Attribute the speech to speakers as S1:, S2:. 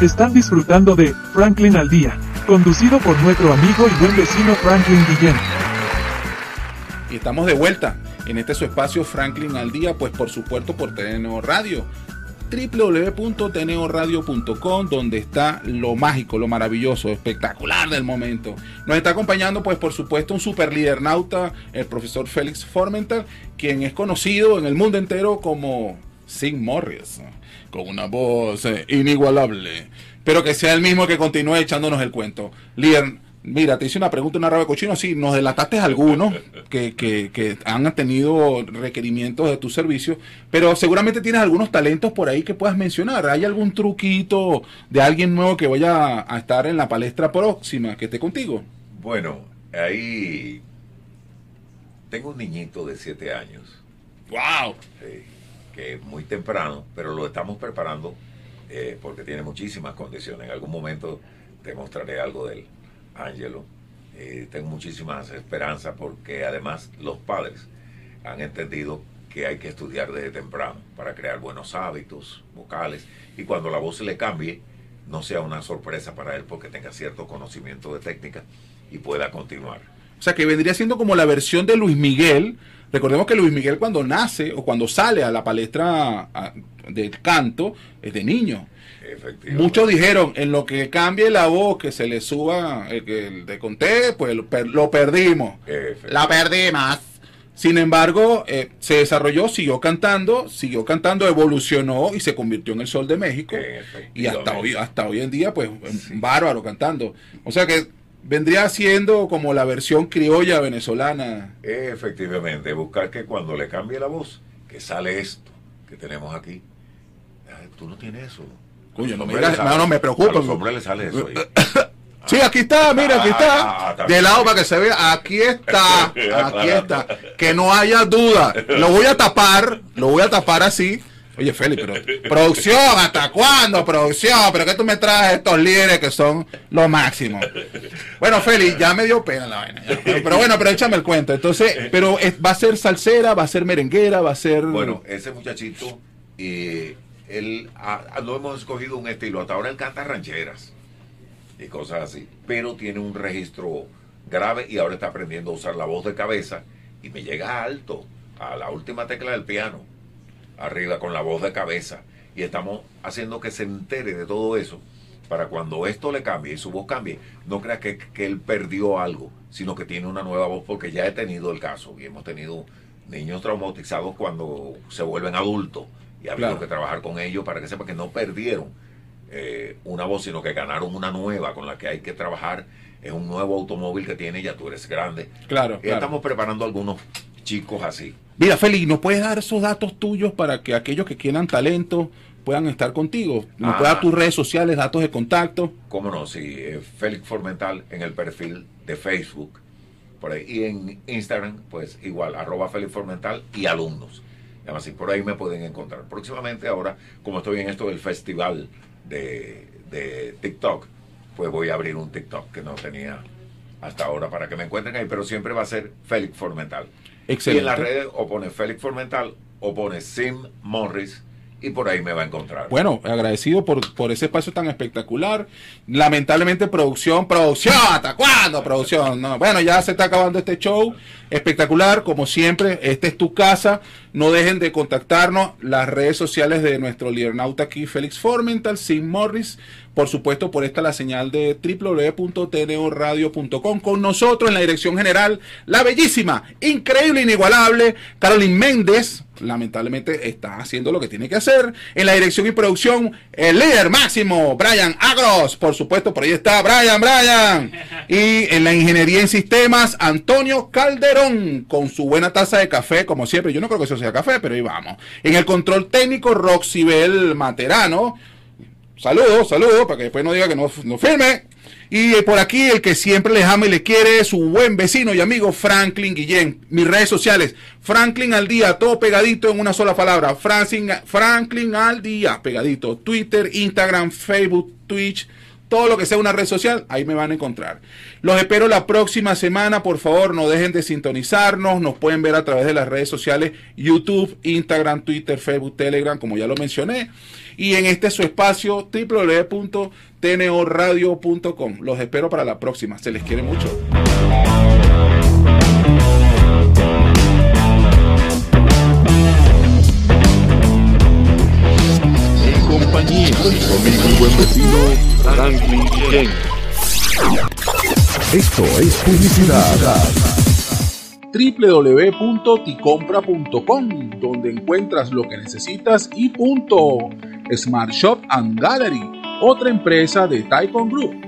S1: Están disfrutando de Franklin al Día, conducido por nuestro amigo y buen vecino Franklin Guillén.
S2: Y estamos de vuelta en este su espacio Franklin al Día, pues por supuesto por TNO Radio www.teneoradio.com donde está lo mágico, lo maravilloso, espectacular del momento. Nos está acompañando pues por supuesto un super líder nauta, el profesor Félix Formental, quien es conocido en el mundo entero como Sim Morris con una voz eh, inigualable. Pero que sea el mismo que continúe echándonos el cuento. Líder, mira, te hice una pregunta, una raba cochino. Sí, nos delataste algunos que, que, que, han tenido requerimientos de tu servicio, pero seguramente tienes algunos talentos por ahí que puedas mencionar. ¿Hay algún truquito de alguien nuevo que vaya a estar en la palestra próxima, que esté contigo?
S3: Bueno, ahí tengo un niñito de 7 años.
S2: ¡Wow!
S3: Sí que es muy temprano, pero lo estamos preparando eh, porque tiene muchísimas condiciones. En algún momento te mostraré algo del Ángelo. Eh, tengo muchísimas esperanzas porque además los padres han entendido que hay que estudiar desde temprano para crear buenos hábitos vocales y cuando la voz le cambie no sea una sorpresa para él porque tenga cierto conocimiento de técnica y pueda continuar.
S2: O sea, que vendría siendo como la versión de Luis Miguel, Recordemos que Luis Miguel cuando nace o cuando sale a la palestra del canto es de niño. Muchos dijeron, en lo que cambie la voz, que se le suba el que de conté, pues lo, perdimos. La perdimos. Sin embargo, eh, se desarrolló, siguió cantando, siguió cantando, evolucionó y se convirtió en el Sol de México. Y hasta hoy, hasta hoy en día, pues, bárbaro cantando. O sea que vendría siendo como la versión criolla venezolana.
S3: Efectivamente, buscar que cuando le cambie la voz, que sale esto que tenemos aquí. Tú no tienes eso.
S2: Coño, no, no, me preocupa. A
S3: los hombres le sale eso ahí.
S2: Sí, aquí está, mira, aquí está. Ah, de lado para que se vea. Aquí está, aquí está. Que no haya duda. Lo voy a tapar, lo voy a tapar así Oye, Félix, pero producción, ¿hasta cuándo producción? ¿Pero qué tú me traes estos líderes que son lo máximo? Bueno, Félix, ya me dio pena la vaina. Pero bueno, pero échame el cuento. Entonces, pero va a ser salsera, va a ser merenguera, va a ser...
S3: Bueno, ese muchachito, eh, él, no hemos escogido un estilo. Hasta ahora él canta rancheras y cosas así. Pero tiene un registro grave y ahora está aprendiendo a usar la voz de cabeza y me llega alto, a la última tecla del piano arriba con la voz de cabeza y estamos haciendo que se entere de todo eso para cuando esto le cambie y su voz cambie, no crea que, él perdió algo, sino que tiene una nueva voz porque ya he tenido el caso y hemos tenido niños traumatizados cuando se vuelven adultos y ha habido que trabajar con ellos para que sepan que no perdieron eh, una voz, sino que ganaron una nueva con la que hay que trabajar. Es un nuevo automóvil que tiene, ya tú eres grande.
S2: Claro.
S3: Y estamos preparando algunos chicos así.
S2: Mira, Félix, ¿nos puedes dar esos datos tuyos para que aquellos que quieran talento puedan estar contigo? ¿Nos puedes dar ah. tus redes sociales, datos de contacto?
S3: Cómo no, sí. Eh, Félix Formental en el perfil de Facebook. Por ahí. Y en Instagram, pues igual, arroba Félix Formental y alumnos. Además, por ahí me pueden encontrar. Próximamente ahora, como estoy en esto del festival de, de TikTok, pues voy a abrir un TikTok que no tenía hasta ahora para que me encuentren ahí, pero siempre va a ser Félix Formental. Y en las redes o pone Félix Formental o pone Sim Morris y por ahí me va a encontrar.
S2: Bueno, agradecido por, por ese espacio tan espectacular. Lamentablemente, producción, producción, ¿hasta cuándo producción? No, bueno, ya se está acabando este show. Espectacular, como siempre, esta es tu casa. No dejen de contactarnos las redes sociales de nuestro nauta aquí, Félix Formental, Sim Morris por supuesto por esta la señal de www.tnoradio.com con nosotros en la dirección general la bellísima, increíble, inigualable Carolyn Méndez, lamentablemente está haciendo lo que tiene que hacer en la dirección y producción el líder máximo Brian Agros, por supuesto por ahí está Brian, Brian. Y en la ingeniería en sistemas Antonio Calderón con su buena taza de café como siempre, yo no creo que eso sea café, pero ahí vamos. En el control técnico Roxibel Materano Saludos, saludos, para que después no diga que no, no firme. Y por aquí el que siempre le ama y le quiere es su buen vecino y amigo Franklin Guillén. Mis redes sociales, Franklin al día, todo pegadito en una sola palabra. Franklin, Franklin al día, pegadito. Twitter, Instagram, Facebook, Twitch, todo lo que sea una red social, ahí me van a encontrar. Los espero la próxima semana, por favor, no dejen de sintonizarnos, nos pueden ver a través de las redes sociales YouTube, Instagram, Twitter, Facebook, Telegram, como ya lo mencioné, y en este su espacio www.tnoradio.com. Los espero para la próxima, se les quiere mucho.
S4: Esto es publicidad.
S2: www.ticompra.com, donde encuentras lo que necesitas y punto. Smart Shop and Gallery, otra empresa de Taikon Group